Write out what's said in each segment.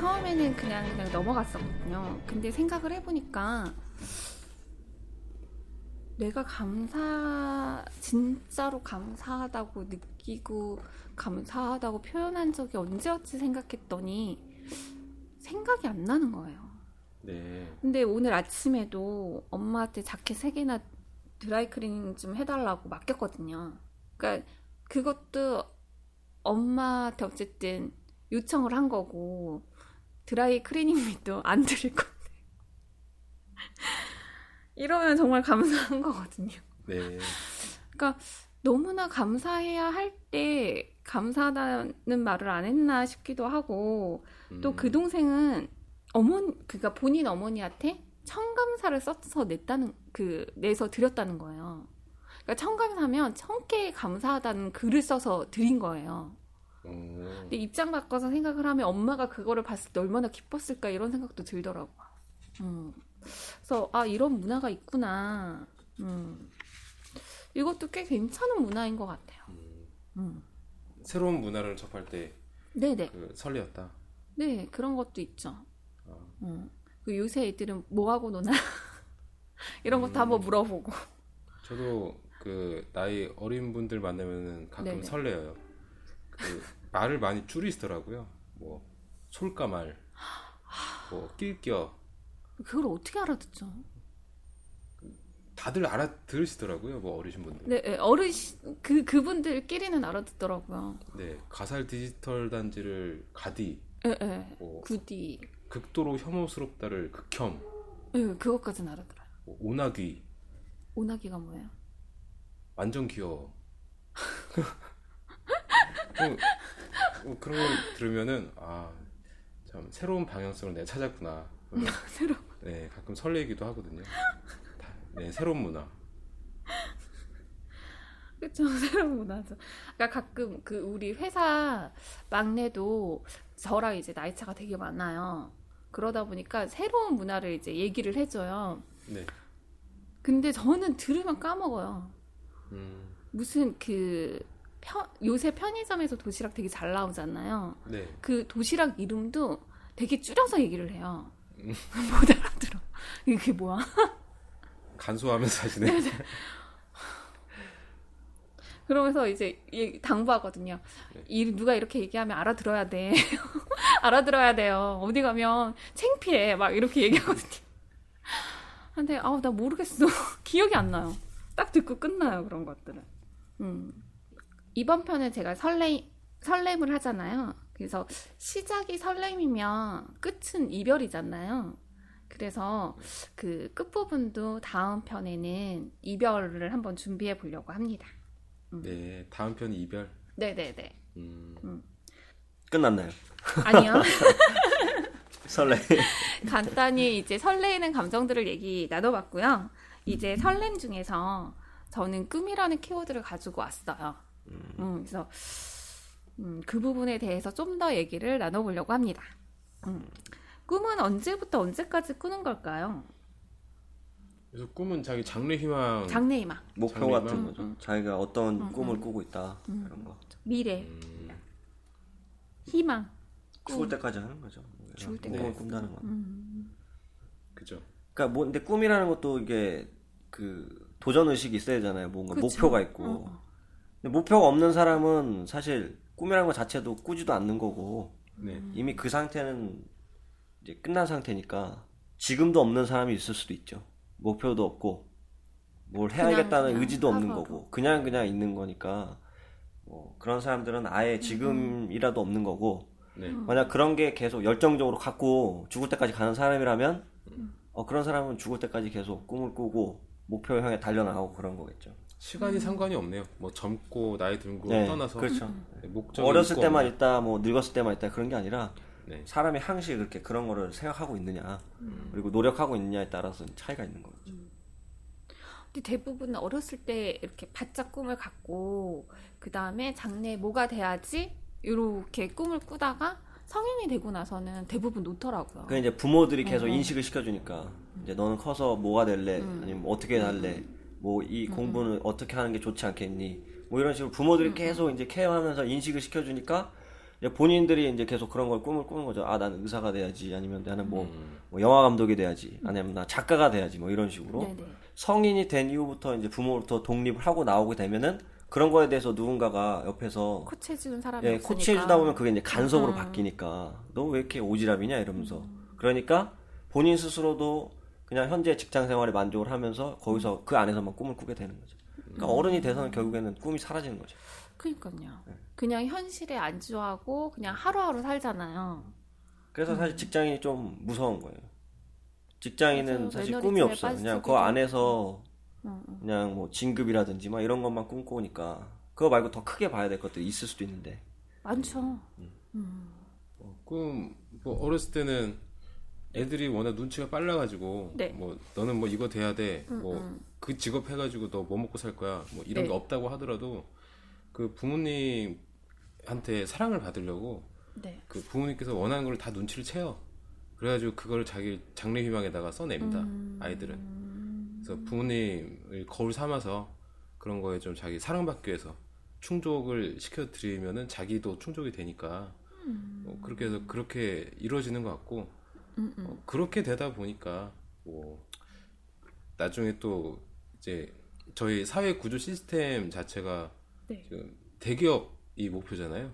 처음에는 그냥 그냥 넘어갔었거든요. 근데 생각을 해보니까 내가 감사 진짜로 감사하다고 느끼고 감사하다고 표현한 적이 언제였지 생각했더니 생각이 안 나는 거예요. 네. 근데 오늘 아침에도 엄마한테 자켓 세 개나 드라이클리닝 좀 해달라고 맡겼거든요. 그러니까 그것도 엄마한테 어쨌든 요청을 한 거고 드라이 클리닝비도 안 드릴 건데 이러면 정말 감사한 거거든요. 네. 그러니까 너무나 감사해야 할 때 감사하다는 말을 안 했나 싶기도 하고 또그 음. 동생은 어머니 그러니까 본인 어머니한테 청감사를 써서 냈다는 그 내서 드렸다는 거예요. 그러니까 청감사면 청께 감사하다는 글을 써서 드린 거예요. 어, 근데 입장 바꿔서 생각을 하면 엄마가 그거를 봤을 때 얼마나 기뻤을까 이런 생각도 들더라고요. 음. 그래서 아 이런 문화가 있구나. 음. 이것도 꽤 괜찮은 문화인 것 같아요. 음. 음. 새로운 문화를 접할 때 네네. 그 설레었다. 네 그런 것도 있죠. 어. 음. 그 요새 애들은 뭐 하고 노나 이런 것도 음. 한번 물어보고. 저도 그 나이 어린 분들 만나면은 가끔 네네. 설레어요. 그 말을 많이 줄이시더라고요. 뭐 솔까 말, 뭐 낄겨 그걸 어떻게 알아듣죠? 다들 알아들으시더라고요. 뭐 어리신 분들. 네, 네, 어르신 그 그분들끼리는 알아듣더라고요. 네, 가살 디지털 단지를 가디, 예, 예. 뭐 구디. 극도로 혐오스럽다를 극혐, 예, 그것까지는 알아들어요. 뭐 오나귀, 오나기가 뭐예요? 완전 귀여워. 뭐, 뭐 그런 걸 들으면은 아 참 새로운 방향성을 내가 찾았구나. 새로. 네, 가끔 설레기도 하거든요. 다- 네, 새로운 문화. 그쵸 새로운 문화죠. 그러니까 가끔 그 우리 회사 막내도 저랑 이제 나이 차가 되게 많아요. 그러다 보니까 새로운 문화를 이제 얘기를 해줘요. 네, 근데 저는 들으면 까먹어요. 음, 무슨 그 편, 요새 편의점에서 도시락 되게 잘 나오잖아요. 네, 그 도시락 이름도 되게 줄여서 얘기를 해요. 음. 못 알아들어. 이게 뭐야? 간소하면서 하시네. 그러면서 이제 얘- 당부하거든요. 네. 이 누가 이렇게 얘기하면 알아들어야 돼. 알아들어야 돼요. 어디 가면 창피해. 막 이렇게 얘기하거든요. 근데 아우 나 모르겠어. 기억이 안 나요. 딱 듣고 끝나요 그런 것들은. 음. 이번 편은 제가 설레 설렘을 하잖아요. 그래서 시작이 설렘이면 끝은 이별이잖아요. 그래서 그 끝부분도 다음 편에는 이별을 한번 준비해 보려고 합니다. 네, 다음 편 이별. 네네네. 음, 끝났나요? 아니요. 설레. 간단히 이제 설레이는 감정들을 얘기 나눠봤고요. 이제 설렘 중에서 저는 꿈이라는 키워드를 가지고 왔어요. 음, 그래서 음, 그 부분에 대해서 좀 더 얘기를 나눠보려고 합니다. 음, 꿈은 언제부터 언제까지 꾸는 걸까요? 그래서 꿈은 자기 장래 희망. 장래 희망, 목표 장래희망? 같은 거죠. 음, 자기가 어떤 음, 꿈을 음. 꾸고 있다. 음. 그런 거. 미래, 음, 희망. 죽을 때까지 하는 거죠. 죽을 꿈을 때까지. 꾼다는 건. 음, 그죠. 그러니까 뭐 근데 꿈이라는 것도 이게 그 도전 의식이 있어야 되잖아요. 뭔가 그쵸. 목표가 있고. 어, 어. 목표가 없는 사람은 사실 꿈이라는 것 자체도 꾸지도 않는 거고 네, 이미 그 상태는 이제 끝난 상태니까 지금도 없는 사람이 있을 수도 있죠. 목표도 없고 뭘 그냥, 해야겠다는 그냥 의지도 없는 하루하루. 거고 그냥 그냥 있는 거니까 뭐 그런 사람들은 아예 음. 지금이라도 없는 거고 네, 만약 그런 게 계속 열정적으로 갖고 죽을 때까지 가는 사람이라면 음. 어, 그런 사람은 죽을 때까지 계속 꿈을 꾸고 목표 향해 달려나가고 그런 거겠죠. 시간이 상관이 없네요. 뭐 젊고 나이 들고 네, 떠나서 그렇죠. 네, 목적이 어렸을 때만 없는. 있다, 뭐 늙었을 때만 있다 그런 게 아니라 네, 사람이 항시 그렇게 그런 거를 생각하고 있느냐 그리고 노력하고 있느냐에 따라서 차이가 있는 거죠. 근데 대부분 어렸을 때 이렇게 바짝 꿈을 갖고 그 다음에 장래 뭐가 돼야지 이렇게 꿈을 꾸다가 성인이 되고 나서는 대부분 놓더라고요. 그 이제 부모들이 계속 어, 어. 인식을 시켜주니까 이제 너는 커서 뭐가 될래 음. 아니면 뭐 어떻게 할래 뭐 이 공부는 어떻게 하는 게 좋지 않겠니 뭐 이런 식으로 부모들이 음, 계속 이제 케어하면서 인식을 시켜주니까 이제 본인들이 이제 계속 그런 걸 꿈을 꾸는 거죠. 아, 나는 의사가 돼야지. 아니면 나는 뭐, 음. 뭐 영화 감독이 돼야지. 아니면 나 작가가 돼야지. 뭐 이런 식으로. 네네. 성인이 된 이후부터 이제 부모로부터 독립을 하고 나오게 되면은 그런 거에 대해서 누군가가 옆에서 코치해주는 사람이 예, 없으니까. 코치해주다 보면 그게 이제 간섭으로 음. 바뀌니까 너 왜 이렇게 오지랖이냐 이러면서 그러니까 본인 스스로도 그냥 현재 직장 생활에 만족을 하면서 거기서 그 안에서만 꿈을 꾸게 되는 거죠. 그러니까 어른이 돼서는 결국에는 꿈이 사라지는 거죠. 그러니까요. 네. 그냥 현실에 안주하고 그냥 하루하루 살잖아요. 그래서 사실 직장인이 좀 무서운 거예요. 직장인은 맞아요. 사실 꿈이 없어요. 그냥 그 안에서 음, 음. 그냥 뭐 진급이라든지 막 이런 것만 꿈꾸니까 그거 말고 더 크게 봐야 될 것들이 있을 수도 있는데 많죠. 어, 꿈, 뭐 어렸을 때는 애들이 워낙 눈치가 빨라가지고 네. 뭐 너는 뭐 이거 돼야 돼, 음, 뭐 음. 그 직업 해가지고 너 뭐 먹고 살 거야, 뭐 이런 네. 게 없다고 하더라도 그 부모님한테 사랑을 받으려고 네. 그 부모님께서 원하는 걸 다 눈치를 채요. 그래가지고 그걸 자기 장래 희망에다가 써냅니다. 음. 아이들은. 그래서 부모님을 거울 삼아서 그런 거에 좀 자기 사랑받기 위해서 충족을 시켜드리면은 자기도 충족이 되니까 뭐 그렇게 해서 그렇게 이루어지는 것 같고 음, 음. 어, 그렇게 되다 보니까 뭐 나중에 또 이제 저희 사회 구조 시스템 자체가 네. 지금 대기업이 목표잖아요.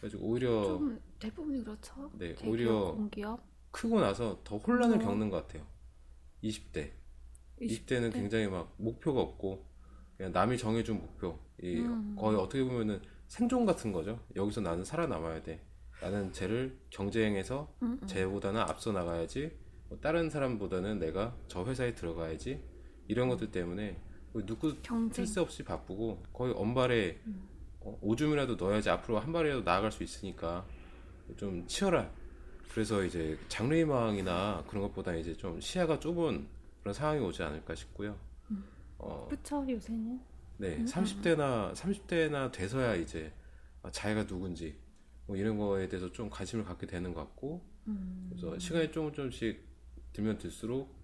그래가지고 오히려 좀 대부분이 그렇죠. 네, 대기업, 오히려 공기업. 크고 나서 더 혼란을 어. 겪는 것 같아요. 20대. 20 20대는 굉장히 막 목표가 없고 그냥 남이 정해준 목표. 이 음. 거의 어떻게 보면은 생존 같은 거죠. 여기서 나는 살아남아야 돼. 나는 쟤를 경쟁해서 음, 음. 쟤보다는 앞서 나가야지. 뭐 다른 사람보다는 내가 저 회사에 들어가야지. 이런 것들 때문에 뭐 누구 새 없이 바쁘고 거의 언발에 어, 오줌이라도 넣어야지 앞으로 한 발이라도 나아갈 수 있으니까 좀 치열한. 그래서 이제 장래희망이나 그런 것보다 이제 좀 시야가 좁은 그런 상황이 오지 않을까 싶고요. 어, 그쵸 요새는. 네, 음, 30대나 30대나 돼서야 이제 아, 자기가 누군지 뭐 이런 거에 대해서 좀 관심을 갖게 되는 것 같고 음. 그래서 시간이 조금 조금씩 들면 들수록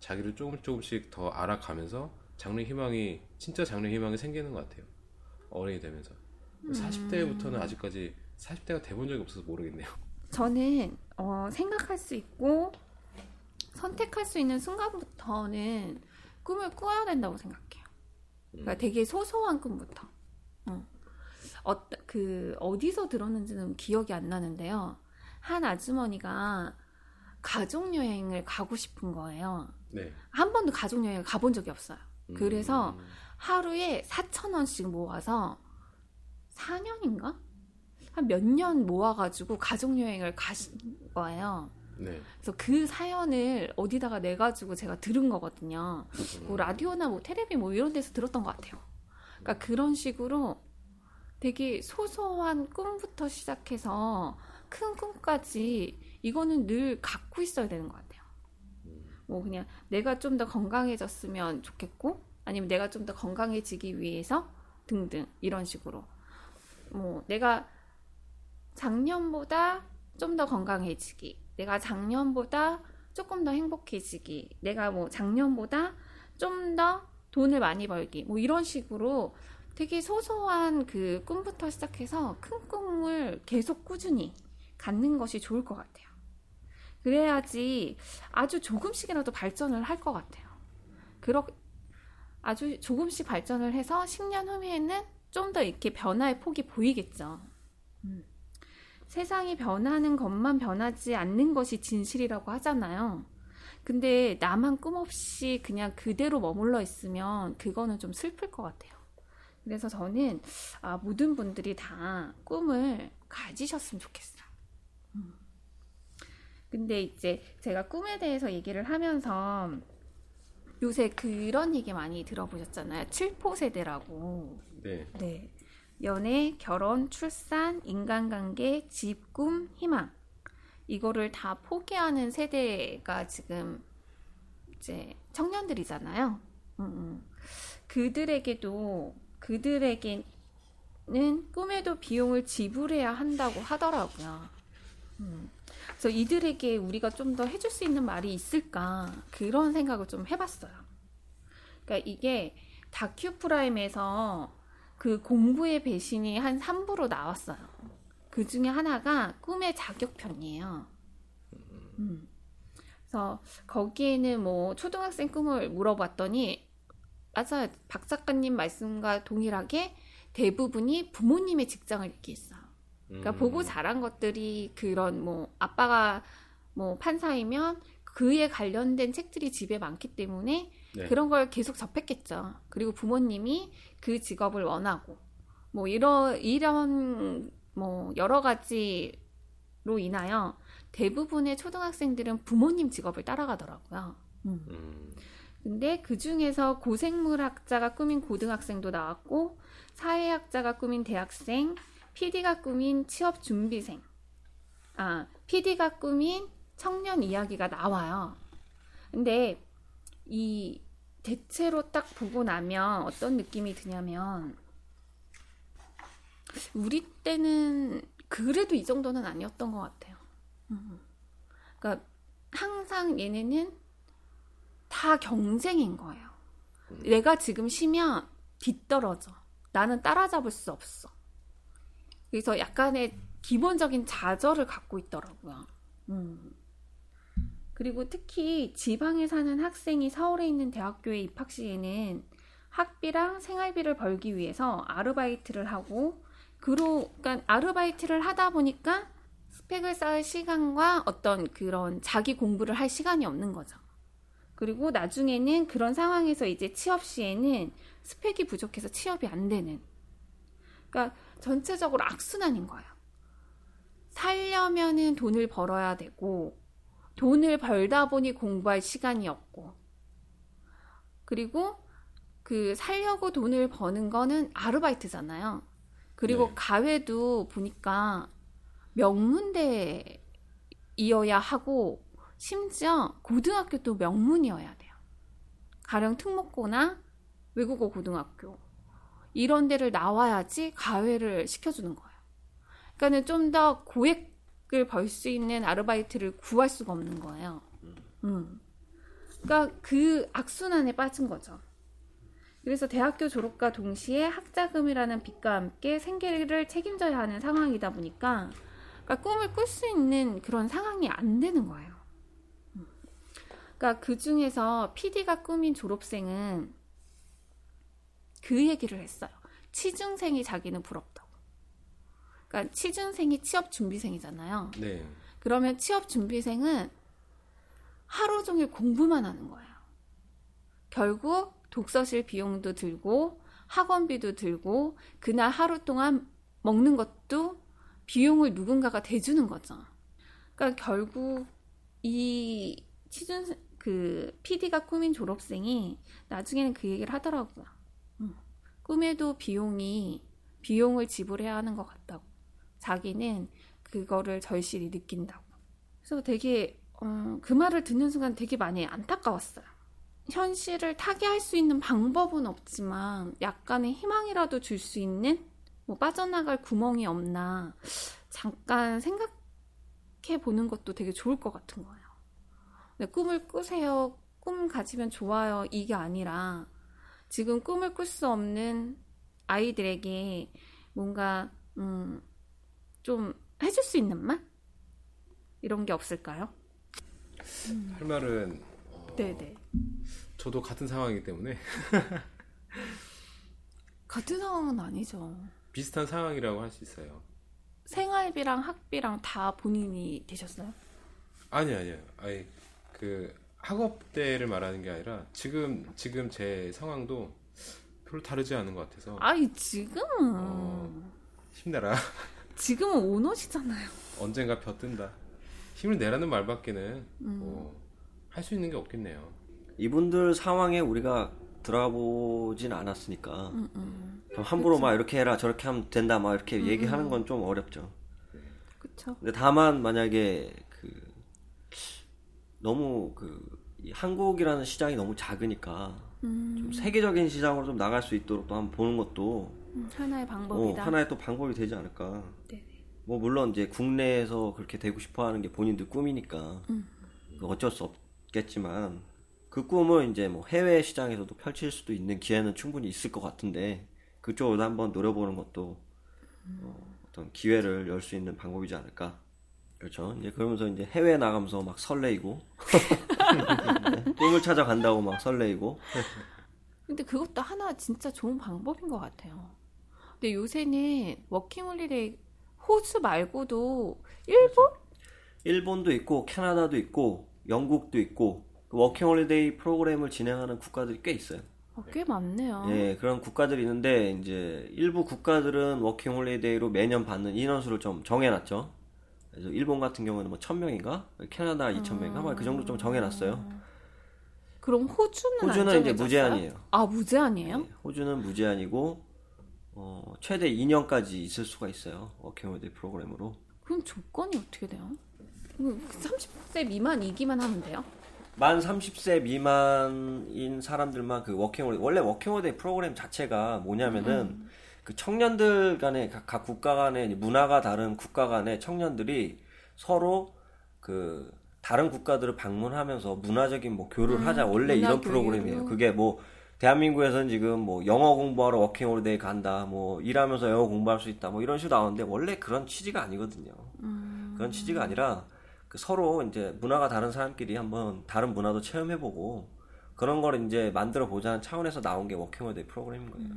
자기를 조금 조금씩 더 알아가면서 장래 희망이 진짜 장래 희망이 생기는 것 같아요. 어른이 되면서 음. 40대부터는 아직까지 40대가 돼본 적이 없어서 모르겠네요. 저는 어, 생각할 수 있고 선택할 수 있는 순간부터는 꿈을 꾸어야 된다고 생각해요. 그러니까 되게 소소한 꿈부터. 어. 어, 그 어디서 들었는지는 기억이 안 나는데요. 한 아주머니가 가족 여행을 가고 싶은 거예요. 네. 한 번도 가족 여행을 가본 적이 없어요. 음, 그래서 하루에 4천 원씩 모아서 4년인가? 한 몇 년 모아가지고 가족 여행을 가신 거예요. 네. 그래서 그 사연을 어디다가 내가지고 제가 들은 거거든요. 뭐 라디오나 뭐 테레비 뭐 이런 데서 들었던 것 같아요. 그러니까 그런 식으로 되게 소소한 꿈부터 시작해서 큰 꿈까지 이거는 늘 갖고 있어야 되는 것 같아요. 뭐 그냥 내가 좀 더 건강해졌으면 좋겠고 아니면 내가 좀 더 건강해지기 위해서 등등 이런 식으로 뭐 내가 작년보다 좀 더 건강해지기 내가 작년보다 조금 더 행복해지기 내가 뭐 작년보다 좀 더 돈을 많이 벌기 뭐 이런 식으로 되게 소소한 그 꿈부터 시작해서 큰 꿈을 계속 꾸준히 갖는 것이 좋을 것 같아요. 그래야지 아주 조금씩이라도 발전을 할 것 같아요. 그렇 아주 조금씩 발전을 해서 10년 후에는 좀 더 이렇게 변화의 폭이 보이겠죠. 음. 세상이 변하는 것만 변하지 않는 것이 진실이라고 하잖아요. 근데 나만 꿈 없이 그냥 그대로 머물러 있으면 그거는 좀 슬플 것 같아요. 그래서 저는 아, 모든 분들이 다 꿈을 가지셨으면 좋겠어요. 음. 근데 이제 제가 꿈에 대해서 얘기를 하면서 요새 그런 얘기 많이 들어보셨잖아요. 7포 세대라고. 네. 네. 연애, 결혼, 출산, 인간관계, 집, 꿈, 희망. 이거를 다 포기하는 세대가 지금 이제 청년들이잖아요. 음, 음. 그들에게도 그들에게는 꿈에도 비용을 지불해야 한다고 하더라고요. 음. 그래서 이들에게 우리가 좀 더 해줄 수 있는 말이 있을까 그런 생각을 좀 해봤어요. 그러니까 이게 다큐 프라임에서 그 공부의 배신이 한 3부로 나왔어요. 그 중에 하나가 꿈의 자격편이에요. 음. 그래서 거기에는 뭐 초등학생 꿈을 물어봤더니 맞아요. 박 작가님 말씀과 동일하게 대부분이 부모님의 직장을 얘기했어요. 그러니까 음. 보고 자란 것들이 그런 뭐 아빠가 뭐 판사이면 그에 관련된 책들이 집에 많기 때문에 네. 그런 걸 계속 접했겠죠. 그리고 부모님이 그 직업을 원하고 뭐 이런 이런 뭐 여러 가지로 인하여 대부분의 초등학생들은 부모님 직업을 따라가더라고요. 음. 음. 근데 그 중에서 고생물학자가 꾸민 고등학생도 나왔고 사회학자가 꾸민 대학생, PD가 꾸민 취업 준비생, 아 PD가 꾸민 청년 이야기가 나와요. 근데 이 대체로 딱 보고 나면 어떤 느낌이 드냐면 우리 때는 그래도 이 정도는 아니었던 것 같아요. 음. 그러니까 항상 얘네는 다 경쟁인 거예요. 내가 지금 쉬면 뒤떨어져. 나는 따라잡을 수 없어. 그래서 약간의 기본적인 좌절을 갖고 있더라고요. 음. 그리고 특히 지방에 사는 학생이 서울에 있는 대학교에 입학 시에는 학비랑 생활비를 벌기 위해서 아르바이트를 하고 그로 그러니까 아르바이트를 하다 보니까 스펙을 쌓을 시간과 어떤 그런 자기 공부를 할 시간이 없는 거죠. 그리고 나중에는 그런 상황에서 이제 취업 시에는 스펙이 부족해서 취업이 안 되는. 그러니까 전체적으로 악순환인 거예요. 살려면은 돈을 벌어야 되고 돈을 벌다 보니 공부할 시간이 없고 그리고 그 살려고 돈을 버는 거는 아르바이트잖아요. 그리고 네. 가회도 보니까 명문대 이어야 하고 심지어 고등학교도 명문이어야 돼요. 가령 특목고나 외국어 고등학교 이런 데를 나와야지 가회를 시켜주는 거예요. 그러니까는 좀 더 고액을 벌 수 있는 아르바이트를 구할 수가 없는 거예요. 음. 그러니까 그 악순환에 빠진 거죠. 그래서 대학교 졸업과 동시에 학자금이라는 빚과 함께 생계를 책임져야 하는 상황이다 보니까 그러니까 꿈을 꿀 수 있는 그런 상황이 안 되는 거예요. 음. 그러니까 그 중에서 PD가 꾸민 졸업생은 그 얘기를 했어요. 취준생이 자기는 부럽다고. 그러니까 취준생이 취업 준비생이잖아요. 네. 그러면 취업 준비생은 하루 종일 공부만 하는 거예요. 결국 독서실 비용도 들고 학원비도 들고 그날 하루 동안 먹는 것도 비용을 누군가가 대주는 거죠. 그러니까 결국 이 취준 그 PD가 꾸민 졸업생이 나중에는 그 얘기를 하더라고요. 음, 꿈에도 비용이 비용을 지불해야 하는 것 같다고. 자기는 그거를 절실히 느낀다고. 그래서 되게 어, 그 말을 듣는 순간 되게 많이 안타까웠어요. 현실을 타개할 수 있는 방법은 없지만 약간의 희망이라도 줄 수 있는 뭐 빠져나갈 구멍이 없나 잠깐 생각해 보는 것도 되게 좋을 것 같은 거예요. 네, 꿈을 꾸세요. 꿈 가지면 좋아요. 이게 아니라 지금 꿈을 꿀 수 없는 아이들에게 뭔가 음, 좀 해줄 수 있는 말 이런 게 없을까요? 할 말은 어, 네네. 저도 같은 상황이기 때문에 같은 상황은 아니죠. 비슷한 상황이라고 할 수 있어요. 생활비랑 학비랑 다 본인이 되셨어요? 아니 아니요. 아니 그 학업대를 말하는 게 아니라 지금 지금 제 상황도 별로 다르지 않은 것 같아서 아니 지금은 어. 힘내라. 지금은 오너시잖아요. 언젠가 벼 뜬다. 힘을 내라는 말밖에는 음. 뭐 할 수 있는 게 없겠네요. 이분들 상황에 우리가 들어가 보진 않았으니까 그럼 함부로 막 이렇게 해라 저렇게 하면 된다 막 이렇게 얘기하는 건 좀 어렵죠. 그쵸? 근데 다만 만약에 그 너무 그이 한국이라는 시장이 너무 작으니까 좀 세계적인 시장으로 좀 나갈 수 있도록 또 한번 보는 것도 음, 하나의 어, 방법이다. 하나의 또 방법이 되지 않을까. 네네. 뭐 물론 이제 국내에서 그렇게 되고 싶어하는 게 본인들 꿈이니까 그 어쩔 수 없겠지만 그 꿈을 이제 뭐 해외 시장에서도 펼칠 수도 있는 기회는 충분히 있을 것 같은데 그쪽으로 한번 노려보는 것도 어, 어떤 기회를 열 수 있는 방법이지 않을까. 그렇죠. 이제 그러면서 이제 해외 나가면서 막 설레이고 네, 꿈을 찾아간다고 막 설레이고 근데 그것도 하나 진짜 좋은 방법인 것 같아요. 근데 요새는 워킹홀리데이 호주 말고도 일본? 일본도 있고 캐나다도 있고 영국도 있고 그 워킹홀리데이 프로그램을 진행하는 국가들이 꽤 있어요. 어, 꽤 많네요. 예, 그런 국가들이 있는데 이제 일부 국가들은 워킹홀리데이로 매년 받는 인원수를 좀 정해놨죠. 그래서 일본 같은 경우는 뭐 1000명인가? 캐나다 2000명인가? 아마 그 정도 좀 정해놨어요. 그럼 호주는 안 호주는 이제? 무제한이에요. 아 무제한이에요? 예, 호주는 무제한이고 어, 최대 2년까지 있을 수가 있어요. 워킹홀리데이 프로그램으로. 그럼 조건이 어떻게 돼요? 30세 미만이기만 하면 돼요? 만 30세 미만인 사람들만 그 워킹홀리데이 원래 워킹홀리데이 프로그램 자체가 뭐냐면은 그 청년들 간의 각, 각 국가 간의 문화가 다른 국가 간의 청년들이 서로 그 다른 국가들을 방문하면서 문화적인 뭐 교류를 하자 원래 이런. 프로그램이에요. 그게 뭐 대한민국에서는 지금 뭐 영어 공부하러 워킹홀리데이 간다, 뭐 일하면서 영어 공부할 수 있다, 뭐 이런 식으로 나오는데 원래 그런 취지가 아니거든요. 그런 취지가 아니라 그 서로 이제 문화가 다른 사람끼리 한번 다른 문화도 체험해보고 그런 걸 이제 만들어 보자는 차원에서 나온 게 워킹홀리데이 프로그램인 거예요.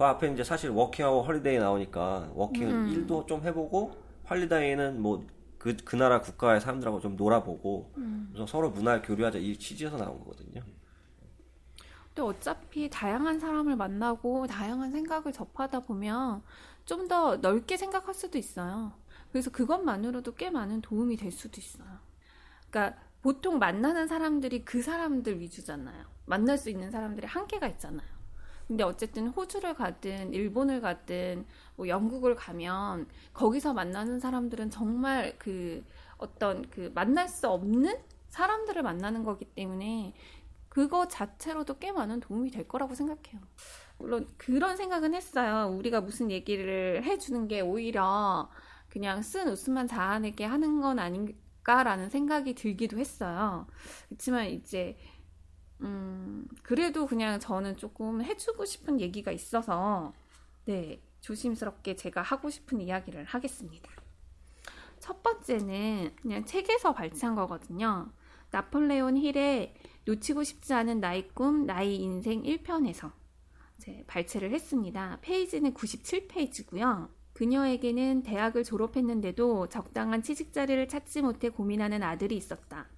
그 앞에 이제 사실 working하고 holiday 나오니까 working은 일도 좀 해보고 holiday는 뭐 그 그 나라 국가의 사람들하고 좀 놀아보고 그래서 서로 문화를 교류하자 이 취지에서 나온 거거든요. 근데 어차피 다양한 사람을 만나고 다양한 생각을 접하다 보면 좀 더 넓게 생각할 수도 있어요. 그래서 그것만으로도 꽤 많은 도움이 될 수도 있어요. 그러니까 보통 만나는 사람들이 그 사람들 위주잖아요. 만날 수 있는 사람들이 한계가 있잖아요. 근데 어쨌든 호주를 가든 일본을 가든 뭐 영국을 가면 거기서 만나는 사람들은 정말 그 어떤 그 만날 수 없는 사람들을 만나는 거기 때문에 그거 자체로도 꽤 많은 도움이 될 거라고 생각해요. 물론 그런 생각은 했어요. 우리가 무슨 얘기를 해주는 게 오히려 그냥 쓴 웃음만 자아내게 하는 건 아닌가라는 생각이 들기도 했어요. 그렇지만 이제 음 그래도 그냥 저는 조금 해주고 싶은 얘기가 있어서 네 조심스럽게 제가 하고 싶은 이야기를 하겠습니다. 첫 번째는 그냥 책에서 발췌한 거거든요. 나폴레온 힐의 놓치고 싶지 않은 나의 꿈, 나의 인생 1편에서 발췌를 했습니다. 페이지는 97페이지고요. 그녀에게는 대학을 졸업했는데도 적당한 취직 자리를 찾지 못해 고민하는 아들이 있었다.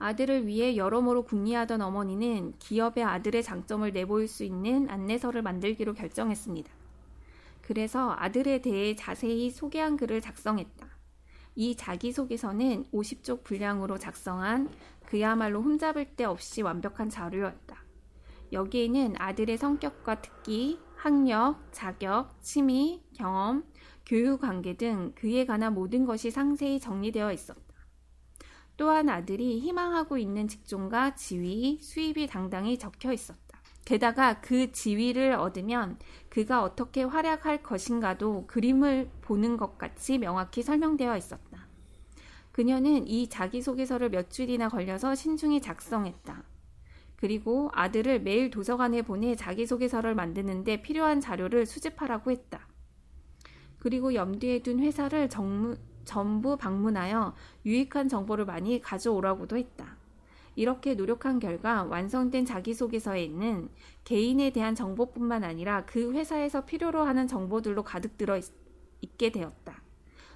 아들을 위해 여러모로 궁리하던 어머니는 기업의 아들의 장점을 내보일 수 있는 안내서를 만들기로 결정했습니다. 그래서 아들에 대해 자세히 소개한 글을 작성했다. 이 자기소개서는 50쪽 분량으로 작성한 그야말로 흠잡을 데 없이 완벽한 자료였다. 여기에는 아들의 성격과 특기, 학력, 자격, 취미, 경험, 교육 관계 등 그에 관한 모든 것이 상세히 정리되어 있었다. 또한 아들이 희망하고 있는 직종과 지위, 수입이 당당히 적혀 있었다. 게다가 그 지위를 얻으면 그가 어떻게 활약할 것인가도 그림을 보는 것 같이 명확히 설명되어 있었다. 그녀는 이 자기소개서를 몇 줄이나 걸려서 신중히 작성했다. 그리고 아들을 매일 도서관에 보내 자기소개서를 만드는데 필요한 자료를 수집하라고 했다. 그리고 염두에 둔 회사를 정무, 전부 방문하여 유익한 정보를 많이 가져오라고도 했다. 이렇게 노력한 결과 완성된 자기소개서에는 개인에 대한 정보뿐만 아니라 그 회사에서 필요로 하는 정보들로 가득 들어 있, 있게 되었다.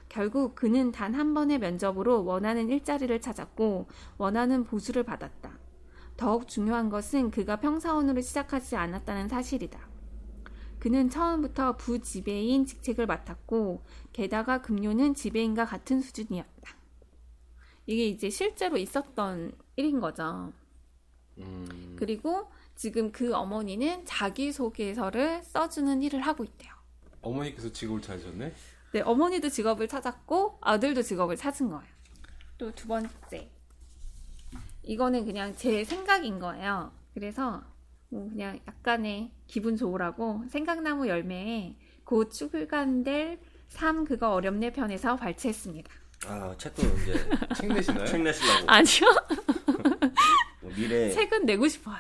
결국 그는 단 한 번의 면접으로 원하는 일자리를 찾았고 원하는 보수를 받았다. 더욱 중요한 것은 그가 평사원으로 시작하지 않았다는 사실이다. 그는 처음부터 부지배인 직책을 맡았고 게다가 금료는 지배인과 같은 수준이었다. 이게 이제 실제로 있었던 일인 거죠. 음, 그리고 지금 그 어머니는 자기소개서를 써주는 일을 하고 있대요. 어머니께서 직업을 찾으셨네. 네, 어머니도 직업을 찾았고 아들도 직업을 찾은 거예요. 또 두 번째. 이거는 그냥 제 생각인 거예요. 그래서 뭐 그냥 약간의 기분 좋으라고 생각나무 열매에 곧 출간될 삶 그거 어렵네 편에서 발췌했습니다. 아 책도 이제 책 내시나요? 책 내시려고 아니요. 뭐 미래 책은 내고 싶어요.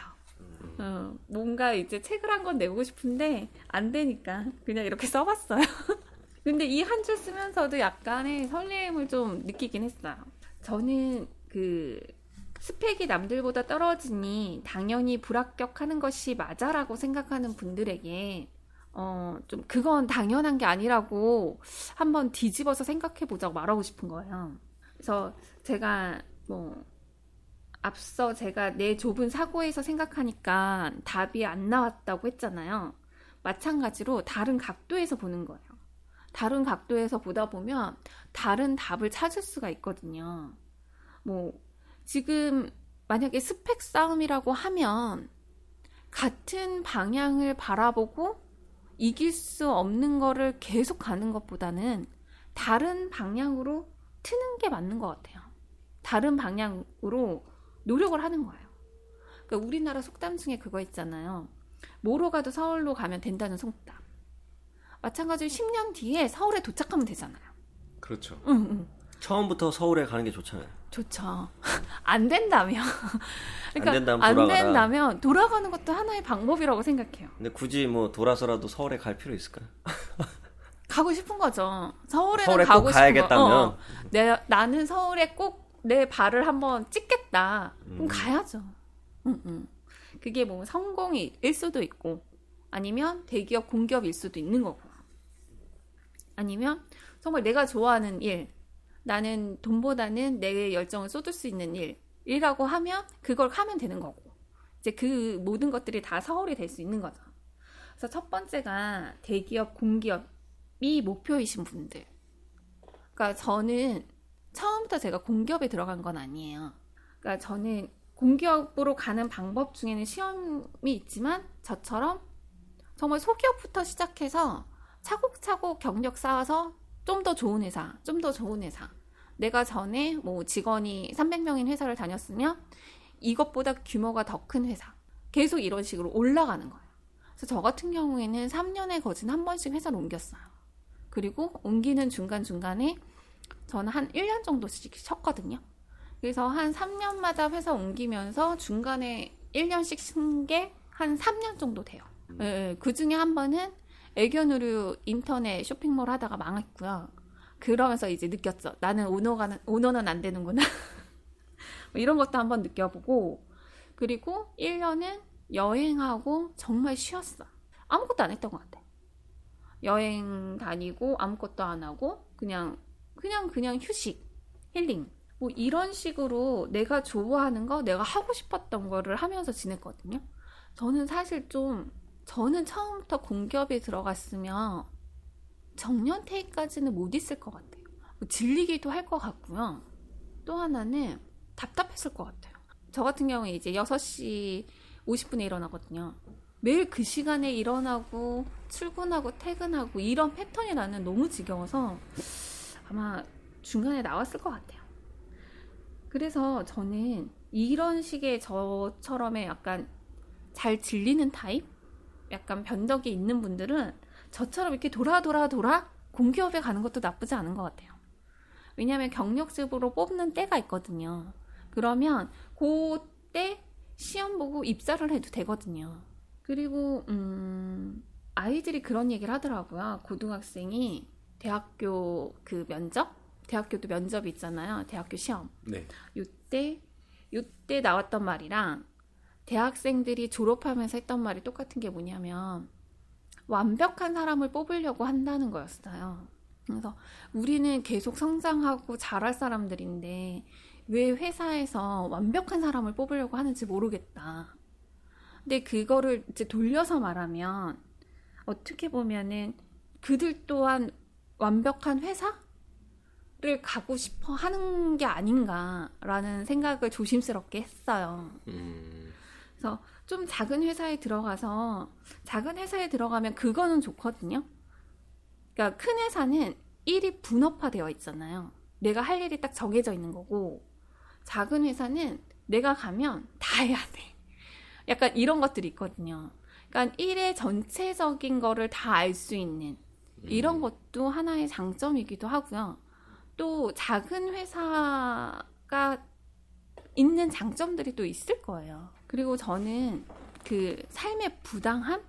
어, 뭔가 이제 책을 한권 내고 싶은데 안 되니까 그냥 이렇게 써봤어요. 근데 이 한 줄 쓰면서도 약간의 설레임을 좀 느끼긴 했어요. 저는 그 스펙이 남들보다 떨어지니 당연히 불합격하는 것이 맞아라고 생각하는 분들에게 어, 좀 그건 당연한 게 아니라고 한번 뒤집어서 생각해 보자고 말하고 싶은 거예요. 그래서 제가 뭐 앞서 제가 내 좁은 사고에서 생각하니까 답이 안 나왔다고 했잖아요. 마찬가지로 다른 각도에서 보는 거예요. 다른 각도에서 보다 보면 다른 답을 찾을 수가 있거든요. 뭐, 지금 만약에 스펙 싸움이라고 하면 같은 방향을 바라보고 이길 수 없는 거를 계속 가는 것보다는 다른 방향으로 트는 게 맞는 것 같아요. 다른 방향으로 노력을 하는 거예요. 그러니까 우리나라 속담 중에 그거 있잖아요. 뭐로 가도 서울로 가면 된다는 속담. 마찬가지로 10년 뒤에 서울에 도착하면 되잖아요. 그렇죠. 응, 응. 처음부터 서울에 가는 게 좋잖아요. 좋죠. 안 된다면. 그러니까 안 된다면 안. 된다면 돌아가는 것도 하나의 방법이라고 생각해요. 근데 굳이 뭐 돌아서라도 서울에 갈 필요 있을까요? 가고 싶은 거죠. 서울에는 서울에 꼭 가고 싶은 가야겠다면? 거. 어, 내 나는 서울에 꼭 내 발을 한번 찍겠다. 음. 그럼 가야죠. 응, 응. 그게 뭐 성공일 수도 있고 아니면 대기업 공기업일 수도 있는 거고. 아니면 정말 내가 좋아하는 일, 나는 돈보다는 내 열정을 쏟을 수 있는 일이라고 하면 그걸 하면 되는 거고. 이제 그 모든 것들이 다 서울이 될 수 있는 거죠. 그래서 첫 번째가 대기업, 공기업이 목표이신 분들. 그러니까 저는 처음부터 제가 공기업에 들어간 건 아니에요. 그러니까 저는 공기업으로 가는 방법 중에는 시험이 있지만 저처럼 정말 소기업부터 시작해서 차곡차곡 경력 쌓아서 좀 더 좋은 회사, 좀 더 좋은 회사. 내가 전에 뭐 직원이 300명인 회사를 다녔으면 이것보다 규모가 더 큰 회사. 계속 이런 식으로 올라가는 거예요. 그래서 저 같은 경우에는 3년에 거진 한 번씩 회사를 옮겼어요. 그리고 옮기는 중간중간에 저는 한 1년 정도씩 쉬었거든요. 그래서 한 3년마다 회사 옮기면서 중간에 1년씩 쉰게한 3년 정도 돼요. 예, 그 중에 한 번은 애견으로 인터넷 쇼핑몰 하다가 망했고요. 그러면서 이제 느꼈죠. 나는 오너가, 오너는 안 되는구나. 뭐 이런 것도 한번 느껴보고, 그리고 1년은 여행하고 정말 쉬었어. 아무것도 안 했던 것 같아. 여행 다니고 아무것도 안 하고, 그냥, 그냥, 그냥 휴식, 힐링. 뭐 이런 식으로 내가 좋아하는 거, 내가 하고 싶었던 거를 하면서 지냈거든요. 저는 사실 좀, 저는 처음부터 공기업에 들어갔으면 정년퇴직까지는 못 있을 것 같아요. 뭐 질리기도 할 것 같고요. 또 하나는 답답했을 것 같아요. 저 같은 경우에 이제 6시 50분에 일어나거든요. 매일 그 시간에 일어나고 출근하고 퇴근하고 이런 패턴이 나는 너무 지겨워서 아마 중간에 나왔을 것 같아요. 그래서 저는 이런 식의 저처럼의 약간 잘 질리는 타입? 약간 변덕이 있는 분들은 저처럼 이렇게 돌아 돌아 돌아 공기업에 가는 것도 나쁘지 않은 것 같아요. 왜냐하면 경력직으로 뽑는 때가 있거든요. 그러면 그때 시험 보고 입사를 해도 되거든요. 그리고 음, 아이들이 그런 얘기를 하더라고요. 고등학생이 대학교 그 면접, 대학교도 면접이 있잖아요. 대학교 시험. 네. 요때 요때 나왔던 말이랑 대학생들이 졸업하면서 했던 말이 똑같은 게 뭐냐면 완벽한 사람을 뽑으려고 한다는 거였어요. 그래서 우리는 계속 성장하고 잘할 사람들인데 왜 회사에서 완벽한 사람을 뽑으려고 하는지 모르겠다. 근데 그거를 이제 돌려서 말하면 어떻게 보면은 그들 또한 완벽한 회사를 가고 싶어 하는 게 아닌가라는 생각을 조심스럽게 했어요. 음, 그래서 좀 작은 회사에 들어가서 작은 회사에 들어가면 그거는 좋거든요. 그러니까 큰 회사는 일이 분업화되어 있잖아요. 내가 할 일이 딱 정해져 있는 거고 작은 회사는 내가 가면 다 해야 돼. 약간 이런 것들이 있거든요. 그러니까 일의 전체적인 거를 다 알 수 있는 이런 것도 하나의 장점이기도 하고요. 또 작은 회사가 있는 장점들이 또 있을 거예요. 그리고 저는 그 삶의 부당함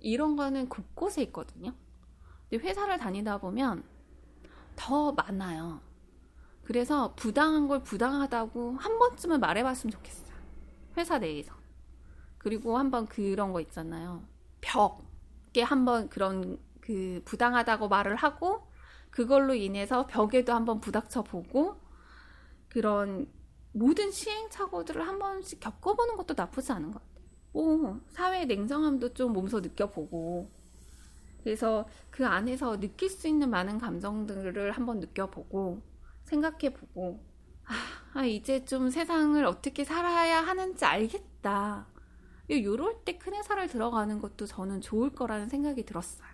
이런 거는 곳곳에 있거든요. 근데 회사를 다니다 보면 더 많아요. 그래서 부당한 걸 부당하다고 한 번쯤은 말해봤으면 좋겠어요. 회사 내에서. 그리고 한번 그런 거 있잖아요. 벽에 한번 그런 그 부당하다고 말을 하고 그걸로 인해서 벽에도 한번 부닥쳐 보고 그런 모든 시행착오들을 한 번씩 겪어보는 것도 나쁘지 않은 것 같아요. 오, 사회의 냉정함도 좀 몸소 느껴보고 그래서 그 안에서 느낄 수 있는 많은 감정들을 한번 느껴보고 생각해보고 아, 이제 좀 세상을 어떻게 살아야 하는지 알겠다. 요럴 때 큰 회사를 들어가는 것도 저는 좋을 거라는 생각이 들었어요.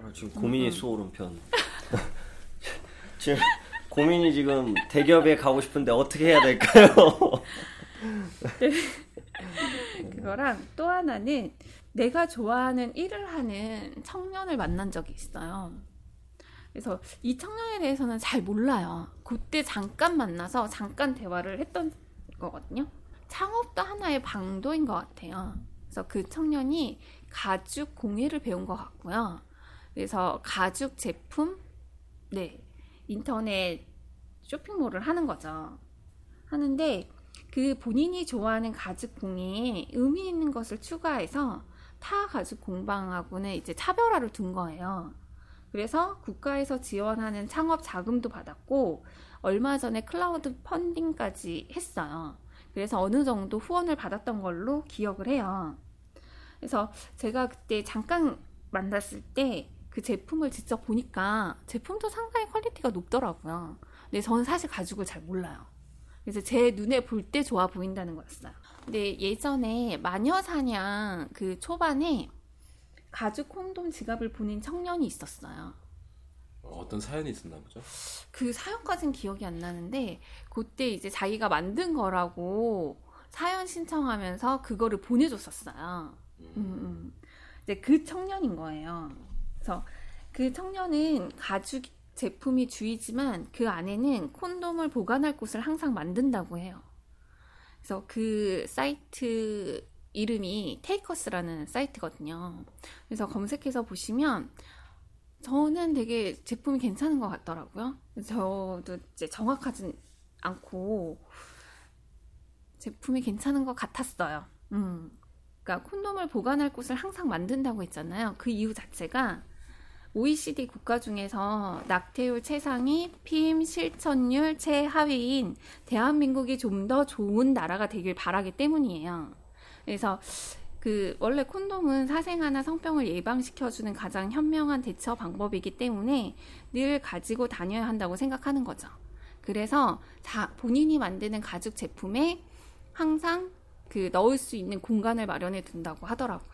아, 지금 고민이 쏘오른 편. 지금 고민이 지금 대기업에 가고 싶은데 어떻게 해야 될까요? 그거랑 또 하나는 내가 좋아하는 일을 하는 청년을 만난 적이 있어요. 그래서 이 청년에 대해서는 잘 몰라요. 그때 잠깐 만나서 잠깐 대화를 했던 거거든요. 창업도 하나의 방도인 것 같아요. 그래서 그 청년이 가죽 공예를 배운 것 같고요. 그래서 가죽 제품, 네, 인터넷 쇼핑몰을 하는 거죠. 하는데 그 본인이 좋아하는 가죽 공예에 의미 있는 것을 추가해서 타 가죽 공방하고는 이제 차별화를 둔 거예요. 그래서 국가에서 지원하는 창업 자금도 받았고 얼마 전에 클라우드 펀딩까지 했어요. 그래서 어느 정도 후원을 받았던 걸로 기억을 해요. 그래서 제가 그때 잠깐 만났을 때 그 제품을 직접 보니까 제품도 상당히 quality가 높더라고요. 근데 저는 사실 가죽을 잘 몰라요. 그래서 제 눈에 볼 때 좋아 보인다는 거였어요. 근데 예전에 마녀사냥 그 초반에 가죽 콘돔 지갑을 보낸 청년이 있었어요. 어떤 사연이 있었나 보죠? 그 사연까진 기억이 안 나는데 그때 이제 자기가 만든 거라고 사연 신청하면서 그거를 보내줬었어요. 음, 음. 이제 그 청년인 거예요. 그래서 그 청년은 가죽 제품이 주이지만 그 안에는 콘돔을 보관할 곳을 항상 만든다고 해요. 그래서 그 사이트 이름이 테이커스라는 사이트거든요. 그래서 검색해서 보시면 저는 되게 제품이 괜찮은 것 같더라고요. 저도 이제 정확하진 않고 제품이 괜찮은 것 같았어요. 음. 그러니까 콘돔을 보관할 곳을 항상 만든다고 했잖아요. 그 이유 자체가 OECD 국가 중에서 낙태율 최상위, 피임 실천율 최하위인 대한민국이 좀 더 좋은 나라가 되길 바라기 때문이에요. 그래서 그 원래 콘돔은 사생아나 성병을 예방시켜주는 가장 현명한 대처 방법이기 때문에 늘 가지고 다녀야 한다고 생각하는 거죠. 그래서 자, 본인이 만드는 가죽 제품에 항상 그 넣을 수 있는 공간을 마련해 둔다고 하더라고요.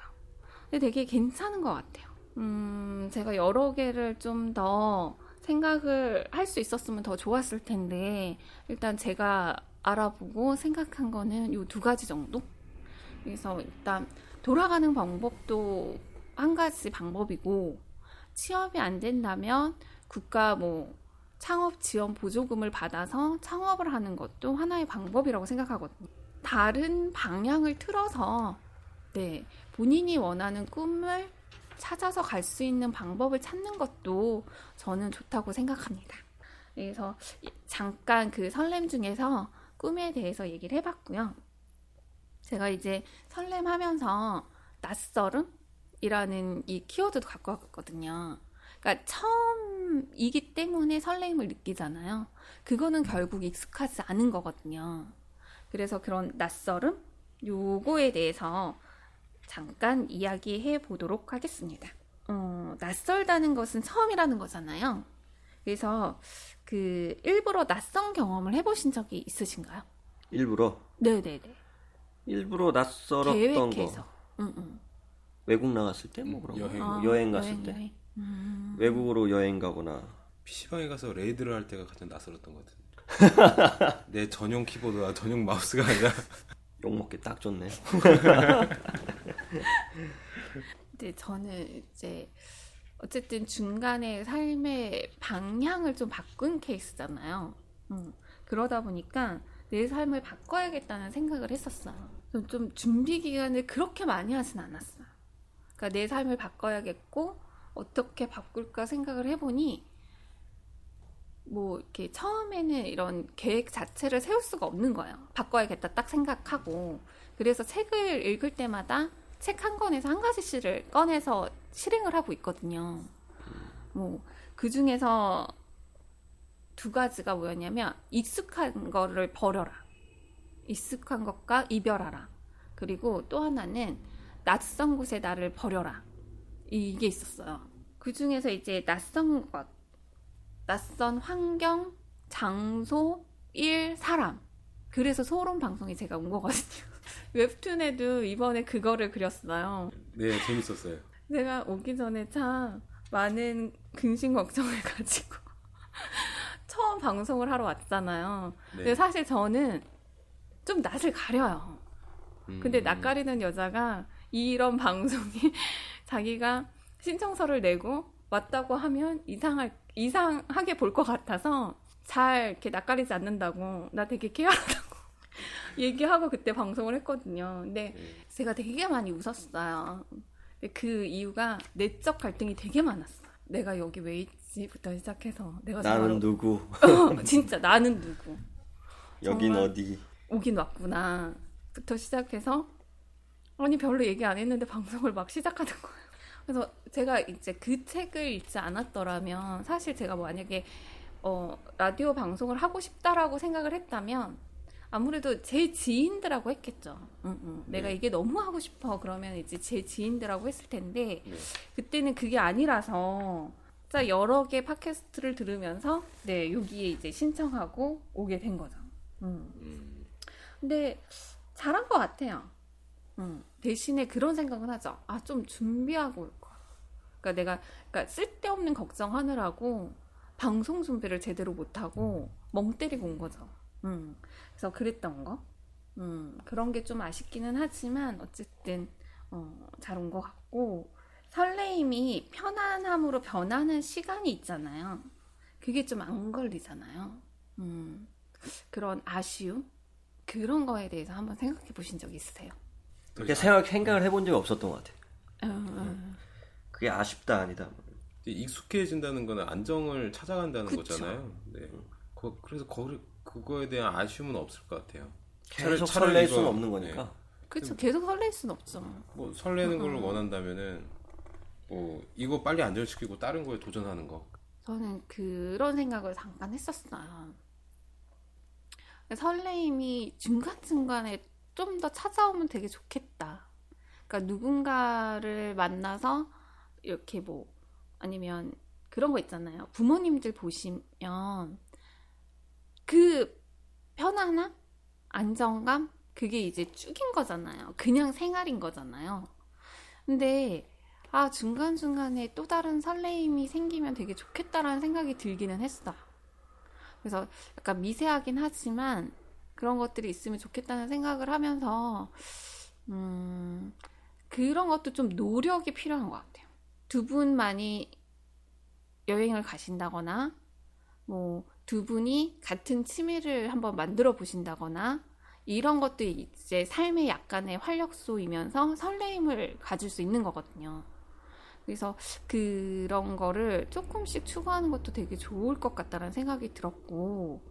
근데 되게 괜찮은 것 같아요. 음, 제가 여러 개를 좀 더 생각을 할 수 있었으면 더 좋았을 텐데, 일단 제가 알아보고 생각한 거는 요 두 가지 정도? 그래서 일단 돌아가는 방법도 한 가지 방법이고, 취업이 안 된다면 국가 뭐 창업 지원 보조금을 받아서 창업을 하는 것도 하나의 방법이라고 생각하거든요. 다른 방향을 틀어서, 네, 본인이 원하는 꿈을 찾아서 갈 수 있는 방법을 찾는 것도 저는 좋다고 생각합니다. 그래서 잠깐 그 설렘 중에서 꿈에 대해서 얘기를 해봤고요. 제가 이제 설렘하면서 낯설음이라는 이 키워드도 갖고 왔거든요. 그러니까 처음이기 때문에 설렘을 느끼잖아요. 그거는 결국 익숙하지 않은 거거든요. 그래서 그런 낯설음? 요거에 대해서 잠깐 이야기해 보도록 하겠습니다. 어, 낯설다는 것은 처음이라는 거잖아요. 그래서 그 일부러 낯선 경험을 해보신 적이 있으신가요? 일부러? 네네네. 일부러 낯설었던 계획해서. 거. 응, 응. 외국 나갔을 때 뭐 그런 여행. 거. 아, 여행 갔을 여행, 때. 여행. 음. 외국으로 여행 가거나. PC방에 가서 레이드를 할 때가 가장 낯설었던 것 같은데. 내 전용 키보드와 전용 마우스가 아니라 욕먹기 딱 좋네. 근데 저는 이제 어쨌든 중간에 삶의 방향을 좀 바꾼 케이스잖아요. 음, 그러다 보니까 내 삶을 바꿔야겠다는 생각을 했었어요. 좀 준비 기간을 그렇게 많이 하진 않았어요. 그러니까 내 삶을 바꿔야겠고 어떻게 바꿀까 생각을 해보니 뭐 이렇게 처음에는 이런 계획 자체를 세울 수가 없는 거예요. 바꿔야겠다 딱 생각하고 그래서 책을 읽을 때마다 책 한 권에서 한 가지씩을 꺼내서 실행을 하고 있거든요. 뭐 그 중에서 두 가지가 뭐였냐면 익숙한 거를 버려라. 익숙한 것과 이별하라. 그리고 또 하나는 낯선 곳에 나를 버려라. 이게 있었어요. 그 중에서 이제 낯선 것, 낯선 환경, 장소, 일, 사람. 그래서 소론 방송에 제가 온 거거든요. 웹툰에도 이번에 그거를 그렸어요. 네, 재밌었어요. 제가 오기 전에 참 많은 근심 걱정을 가지고 처음 방송을 하러 왔잖아요. 네. 근데 사실 저는 좀 낯을 가려요. 음, 근데 낯 가리는 여자가 이런 방송이 자기가 신청서를 내고 왔다고 하면 이상할 이상하게 볼 것 같아서 잘 이렇게 낯가리지 않는다고 나 되게 깨알하다고 얘기하고 그때 방송을 했거든요. 근데 네. 제가 되게 많이 웃었어요. 그 이유가 내적 갈등이 되게 많았어요. 내가 여기 왜 있지부터 시작해서 내가 나는 정말- 누구? 어, 진짜 나는 누구 여긴. 어디? 오긴 왔구나부터 시작해서 아니 별로 얘기 안 했는데 방송을 막 시작하는 거예요. 그래서 제가 이제 그 책을 읽지 않았더라면 사실 제가 만약에 어, 라디오 방송을 하고 싶다라고 생각을 했다면 아무래도 제 지인들하고 했겠죠. 응, 응. 내가 네. 이게 너무 하고 싶어 그러면 이제 제 지인들하고 했을 텐데 네. 그때는 그게 아니라서 자 여러 개 팟캐스트를 들으면서 네 여기에 이제 신청하고 오게 된 거죠. 음. 음, 근데 잘한 것 같아요. 음, 대신에 그런 생각은 하죠. 아, 좀 준비하고 올 걸. 그러니까 내가 그러니까 쓸데없는 걱정하느라고 방송 준비를 제대로 못하고 멍 때리고 온 거죠. 음, 그래서 그랬던 거. 음, 그런 게 좀 아쉽기는 하지만 어쨌든 어, 잘 온 것 같고 설레임이 편안함으로 변하는 시간이 있잖아요. 그게 좀 안 걸리잖아요. 음, 그런 아쉬움 그런 거에 대해서 한번 생각해 보신 적 있으세요? 그렇게 생각 생각을 해본 적이 없었던 것 같아요. 어, 어. 그게 아쉽다 아니다. 익숙해진다는 거는 안정을 찾아간다는 그쵸. 거잖아요. 네. 거- 그래서 거, 그거에 대한 아쉬움은 없을 것 같아요. 계속 차라리 설렐 이거- 수는 없는 거니까. 네. 그렇죠. 계속 설렐 수는 없죠. 뭐 설레는 걸 어. 원한다면은 뭐 이거 빨리 안정시키고 다른 거에 도전하는 거. 저는 그런 생각을 잠깐 했었어요. 설레임이 중간중간에 좀 더 찾아오면 되게 좋겠다. 그러니까 누군가를 만나서 이렇게 뭐 아니면 그런 거 있잖아요. 부모님들 보시면 그 편안함, 안정감 그게 이제 쭉인 거잖아요. 그냥 생활인 거잖아요. 근데 아 중간중간에 또 다른 설레임이 생기면 되게 좋겠다라는 생각이 들기는 했어요. 그래서 약간 미세하긴 하지만 그런 것들이 있으면 좋겠다는 생각을 하면서 음 그런 것도 좀 노력이 필요한 것 같아요. 두 분만이 여행을 가신다거나 뭐 두 분이 같은 취미를 한번 만들어 보신다거나 이런 것들이 이제 삶의 약간의 활력소이면서 설레임을 가질 수 있는 거거든요. 그래서 그런 거를 조금씩 추구하는 것도 되게 좋을 것 같다는 생각이 들었고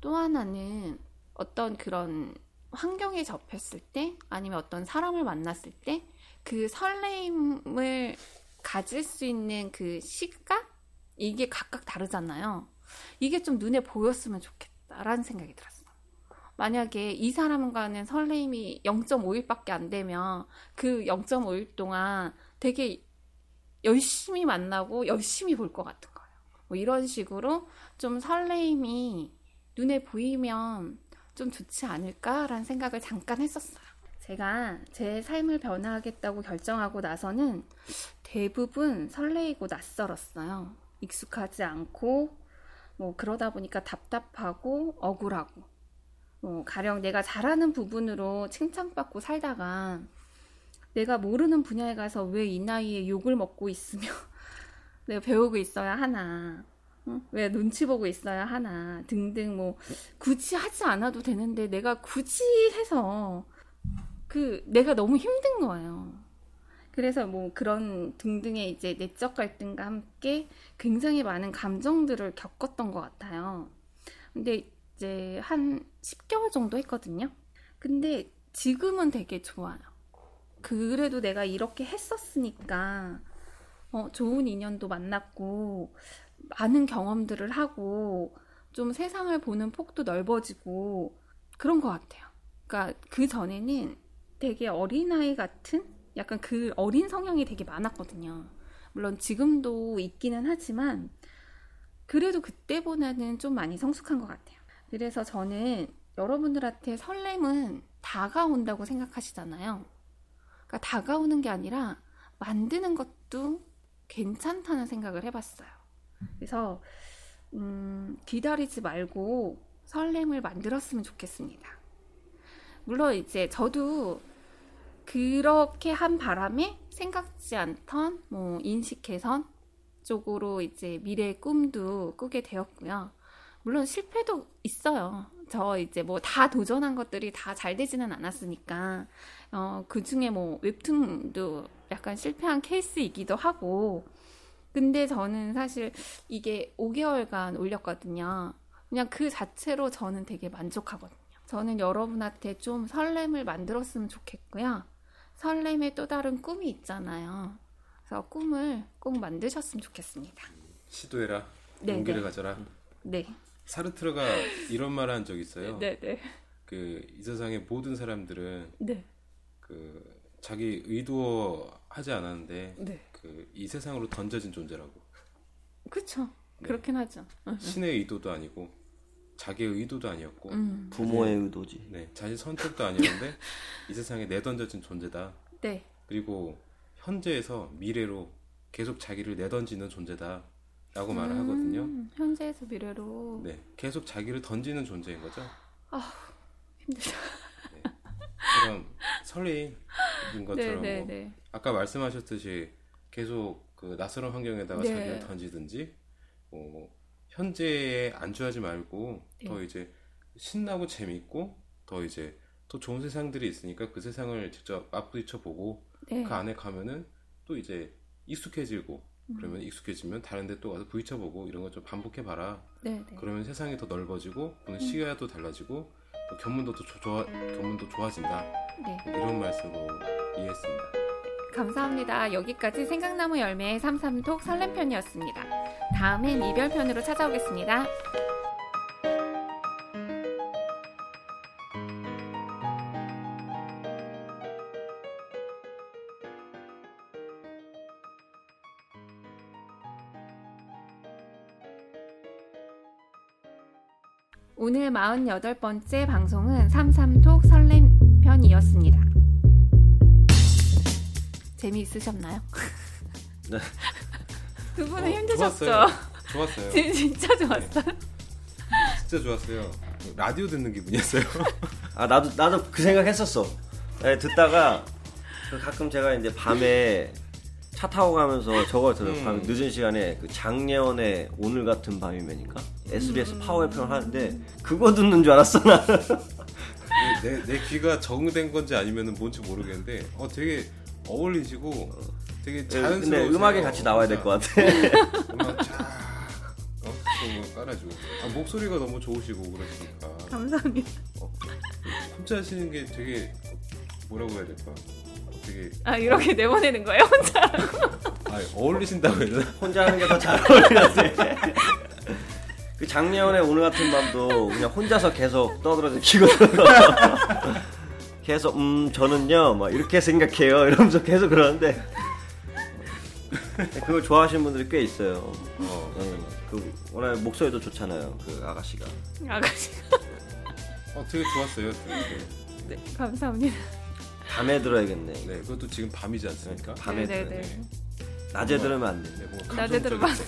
또 하나는 어떤 그런 환경에 접했을 때 아니면 어떤 사람을 만났을 때 그 설레임을 가질 수 있는 그 시각 이게 각각 다르잖아요. 이게 좀 눈에 보였으면 좋겠다라는 생각이 들었어. 만약에 이 사람과는 설레임이 0.5일밖에 안 되면 그 0.5일 동안 되게 열심히 만나고 열심히 볼 것 같은 거예요. 뭐 이런 식으로 좀 설레임이 눈에 보이면 좀 좋지 않을까라는 생각을 잠깐 했었어요. 제가 제 삶을 변화하겠다고 결정하고 나서는 대부분 설레이고 낯설었어요. 익숙하지 않고 뭐 그러다 보니까 답답하고 억울하고 뭐 가령 내가 잘하는 부분으로 칭찬받고 살다가 내가 모르는 분야에 가서 왜 이 나이에 욕을 먹고 있으며 내가 배우고 있어야 하나 응? 왜 눈치 보고 있어야 하나 등등 뭐 굳이 하지 않아도 되는데 내가 굳이 해서 그 내가 너무 힘든 거예요. 그래서 뭐 그런 등등의 이제 내적 갈등과 함께 굉장히 많은 감정들을 겪었던 것 같아요. 근데 이제 한 10개월 정도 했거든요. 근데 지금은 되게 좋아요. 그래도 내가 이렇게 했었으니까 어, 좋은 인연도 만났고 많은 경험들을 하고 좀 세상을 보는 폭도 넓어지고 그런 것 같아요. 그러니까 그 전에는 되게 어린아이 같은 약간 그 어린 성향이 되게 많았거든요. 물론 지금도 있기는 하지만 그래도 그때보다는 좀 많이 성숙한 것 같아요. 그래서 저는 여러분들한테 설렘은 다가온다고 생각하시잖아요. 그러니까 다가오는 게 아니라 만드는 것도 괜찮다는 생각을 해봤어요. 그래서 음, 기다리지 말고 설렘을 만들었으면 좋겠습니다. 물론 이제 저도 그렇게 한 바람에 생각지 않던 뭐 인식 개선 쪽으로 이제 미래의 꿈도 꾸게 되었고요. 물론 실패도 있어요. 저 이제 뭐 다 도전한 것들이 다 잘 되지는 않았으니까 어, 그 중에 뭐 웹툰도 약간 실패한 케이스이기도 하고 근데 저는 사실 이게 5개월간 올렸거든요. 그냥 그 자체로 저는 되게 만족하거든요. 저는 여러분한테 좀 설렘을 만들었으면 좋겠고요. 설렘의 또 다른 꿈이 있잖아요. 그래서 꿈을 꼭 만드셨으면 좋겠습니다. 시도해라. 네, 용기를 네. 가져라. 네. 사르트르가 이런 말 한 적 있어요. 네, 네. 그이 세상의 모든 사람들은 네. 그 자기 의도하지 않았는데 네. 그이 세상으로 던져진 존재라고. 그쵸. 네. 그렇긴 하죠. 신의 의도도 아니고 자기의 의도도 아니었고 음. 부모의 의도지. 네, 자신 선택도 아니었는데 이 세상에 내던져진 존재다. 네. 그리고 현재에서 미래로 계속 자기를 내던지는 존재다 라고 말을 하거든요. 음, 현재에서 미래로. 네, 계속 자기를 던지는 존재인 거죠. 힘들다. 그런 설레인 네, 것처럼 네, 뭐 네. 아까 말씀하셨듯이 계속 그 낯설은 환경에다가 네. 자기를 던지든지 뭐, 뭐 현재에 안주하지 말고 네. 더 이제 신나고 재밌고 더 이제 더 좋은 세상들이 있으니까 그 세상을 직접 맞부딪혀 보고 네. 그 안에 가면은 또 이제 익숙해지고 음. 그러면 익숙해지면 다른 데 또 가서 부딪혀 보고 이런 거좀 반복해 봐라. 네, 네. 그러면 세상이 더 넓어지고 보는 시야도 달라지고 또 견문도 또 조- 좋아 견문도 좋아진다. 네. 이런 말씀으로 이해했습니다. 감사합니다. 여기까지 생각나무 열매의 삼삼톡 설렘편이었습니다. 다음엔 이별편으로 찾아오겠습니다. 오늘 48번째 방송은 삼삼톡 설렘편이었습니다. 재미있으셨나요? 네. 두 분은 어, 힘드셨죠? 좋았어요. 좋았어요. 진- 진짜 좋았어요. 진짜 좋았어요. 라디오 듣는 기분이었어요. 아 나도 나도 그 생각했었어. 네, 듣다가 그 가끔 제가 이제 밤에 차 타고 가면서 저걸 들어요. 음. 밤 늦은 시간에 그 장례원의 오늘 같은 밤이면인가 SBS 파워 FM을 하는데 그거 듣는 줄 알았어 나. 내, 내 귀가 적응된 건지 아니면 뭔지 모르겠는데 어 되게 어울리시고 되게 자연스러워. 근데 음악에 같이 나와야 될 것 같아. 음악 쫙 어? 깔아주고 아, 목소리가 너무 좋으시고 그러시니까 감사합니다. 어, 혼자 하시는 게 되게 뭐라고 해야 될까? 어, 되게 아 이렇게 내보내는 거예요 혼자? 아, 어울리신다고 해야 되나? 혼자 하는 게 더 잘 어울리는데. 그 장례원의 오늘 같은 밤도 그냥 혼자서 계속 떠들어서 기고 계속 음 저는요 막 이렇게 생각해요 이러면서 계속 그러는데 그걸 좋아하시는 분들이 꽤 있어요. 어, 예, 그 워낙 목소리도 좋잖아요 그 아가씨가. 아가씨. 어 되게 좋았어요. 되게. 네 감사합니다. 밤에 들어야겠네. 네, 그것도 지금 밤이지 않습니까? 밤에 네, 들어야 네, 돼. 네. 낮에 들으면 안 돼. 네, 뭐 낮에 들으면 안 돼.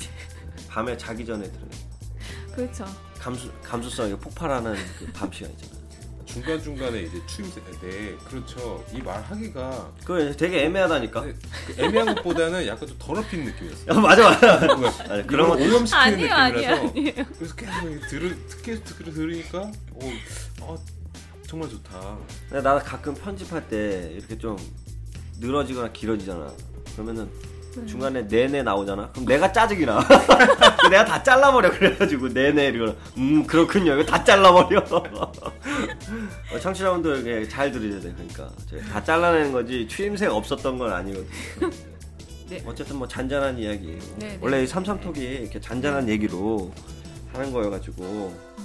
밤에 자기 전에 돼. 그렇죠. 감수 감수성이 폭발하는 그 밤 시간 있잖아. 중간 중간에 이제 추임새, 네, 그렇죠. 이 말하기가 그거 되게 애매하다니까. 네, 그 애매한 것보다는 약간 좀 더럽힌 느낌이었어요. 야, 맞아 맞아. 뭔가 아니, 그런 그런 거 오염시키는 아니에요, 아니에요, 느낌이라서 아니에요. 그래서 계속 들을 계속 들으, 들으니까 어, 어 정말 좋다. 근데 나 가끔 편집할 때 이렇게 좀 늘어지거나 길어지잖아. 그러면은 중간에 네네 나오잖아. 그럼 내가 짜증이 나. 내가 다 잘라버려. 그래가지고 네네 이러고 음 그렇군요. 이거 다 잘라버려. 어, 청취자분들 잘 들으셔야 돼. 그러니까 다 잘라내는 거지 추임새가 없었던 건 아니거든요. 네. 어쨌든 뭐 잔잔한 이야기. 네, 네. 원래 이 삼삼톡이 이렇게 잔잔한 얘기로 하는 거여가지고 음.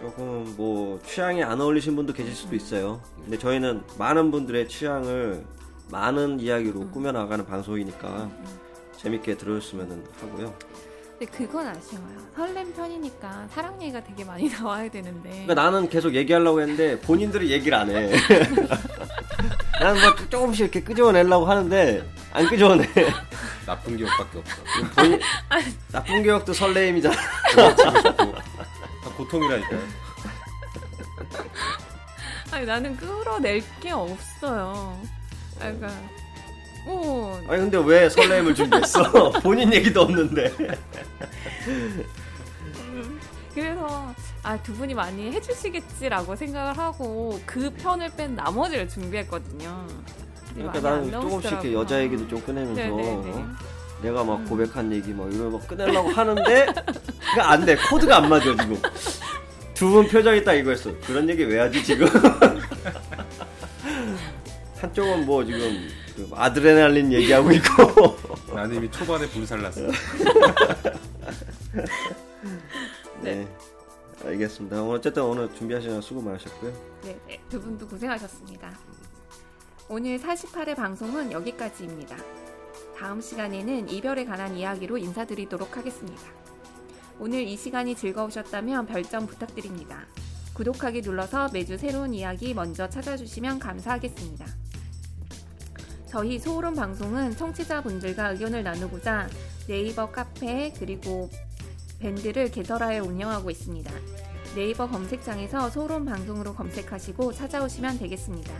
조금 뭐 취향이 안 어울리신 분도 계실 수도 있어요. 근데 저희는 많은 분들의 취향을 많은 이야기로 음. 꾸며나가는 방송이니까 재밌게 들으셨으면 하고요. 근데 그건 아쉬워요. 설렘 편이니까 사랑 얘기가 되게 많이 나와야 되는데. 그러니까 나는 계속 얘기하려고 했는데 본인들이 얘기를 안 해. 나는 뭐 조금씩 이렇게 끄집어내려고 하는데 안 끄집어내. 나쁜 기억밖에 없어. 본인, 나쁜 기억도 설레임이잖아. 다 고통이라니까요. 아니 나는 끌어낼 게 없어요. 아, 그러니까 오 아니 근데 왜 설레임을 준비했어? 본인 얘기도 없는데. 그래서 아 두 분이 많이 해주시겠지라고 생각을 하고 그 편을 뺀 나머지를 준비했거든요. 그러니까 나는 조금씩 이렇게. 여자 얘기도 좀 꺼내면서. 어? 내가 막 고백한 얘기 뭐 이런 거 꺼내려고 하는데 그러니까 안 돼. 코드가 안 맞아 지금. 두 분 표정이 딱 이거였어. 그런 얘기 왜 하지 지금? 한쪽은 뭐 지금 그 아드레날린 얘기하고 있고 나는 이미 초반에 불살났어. 네. 알겠습니다. 오늘 어쨌든 오늘 준비하시느라 수고 많으셨고요. 네, 네, 두 분도 고생하셨습니다. 오늘 48회 방송은 여기까지입니다. 다음 시간에는 이별에 관한 이야기로 인사드리도록 하겠습니다. 오늘 이 시간이 즐거우셨다면 별점 부탁드립니다. 구독하기 눌러서 매주 새로운 이야기 먼저 찾아주시면 감사하겠습니다. 저희 소울음 방송은 청취자분들과 의견을 나누고자 네이버 카페 그리고 밴드를 개설하여 운영하고 있습니다. 네이버 검색창에서 소론 방송으로 검색하시고 찾아오시면 되겠습니다.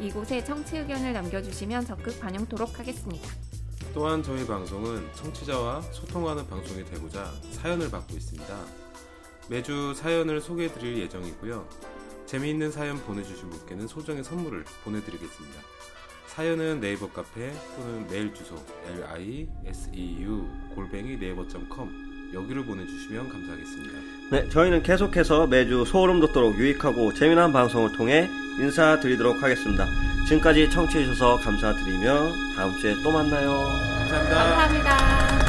이곳에 청취 의견을 남겨주시면 적극 반영토록 하겠습니다. 또한 저희 방송은 청취자와 소통하는 방송이 되고자 사연을 받고 있습니다. 매주 사연을 소개해드릴 예정이고요. 재미있는 사연 보내주신 분께는 소정의 선물을 보내드리겠습니다. 사연은 네이버 카페 또는 메일 주소 liseu 골뱅이 네이버.com 여기로 보내주시면 감사하겠습니다. 네, 저희는 계속해서 매주 소름 돋도록 유익하고 재미난 방송을 통해 인사드리도록 하겠습니다. 지금까지 청취해주셔서 감사드리며 다음 주에 또 만나요. 감사합니다. 감사합니다.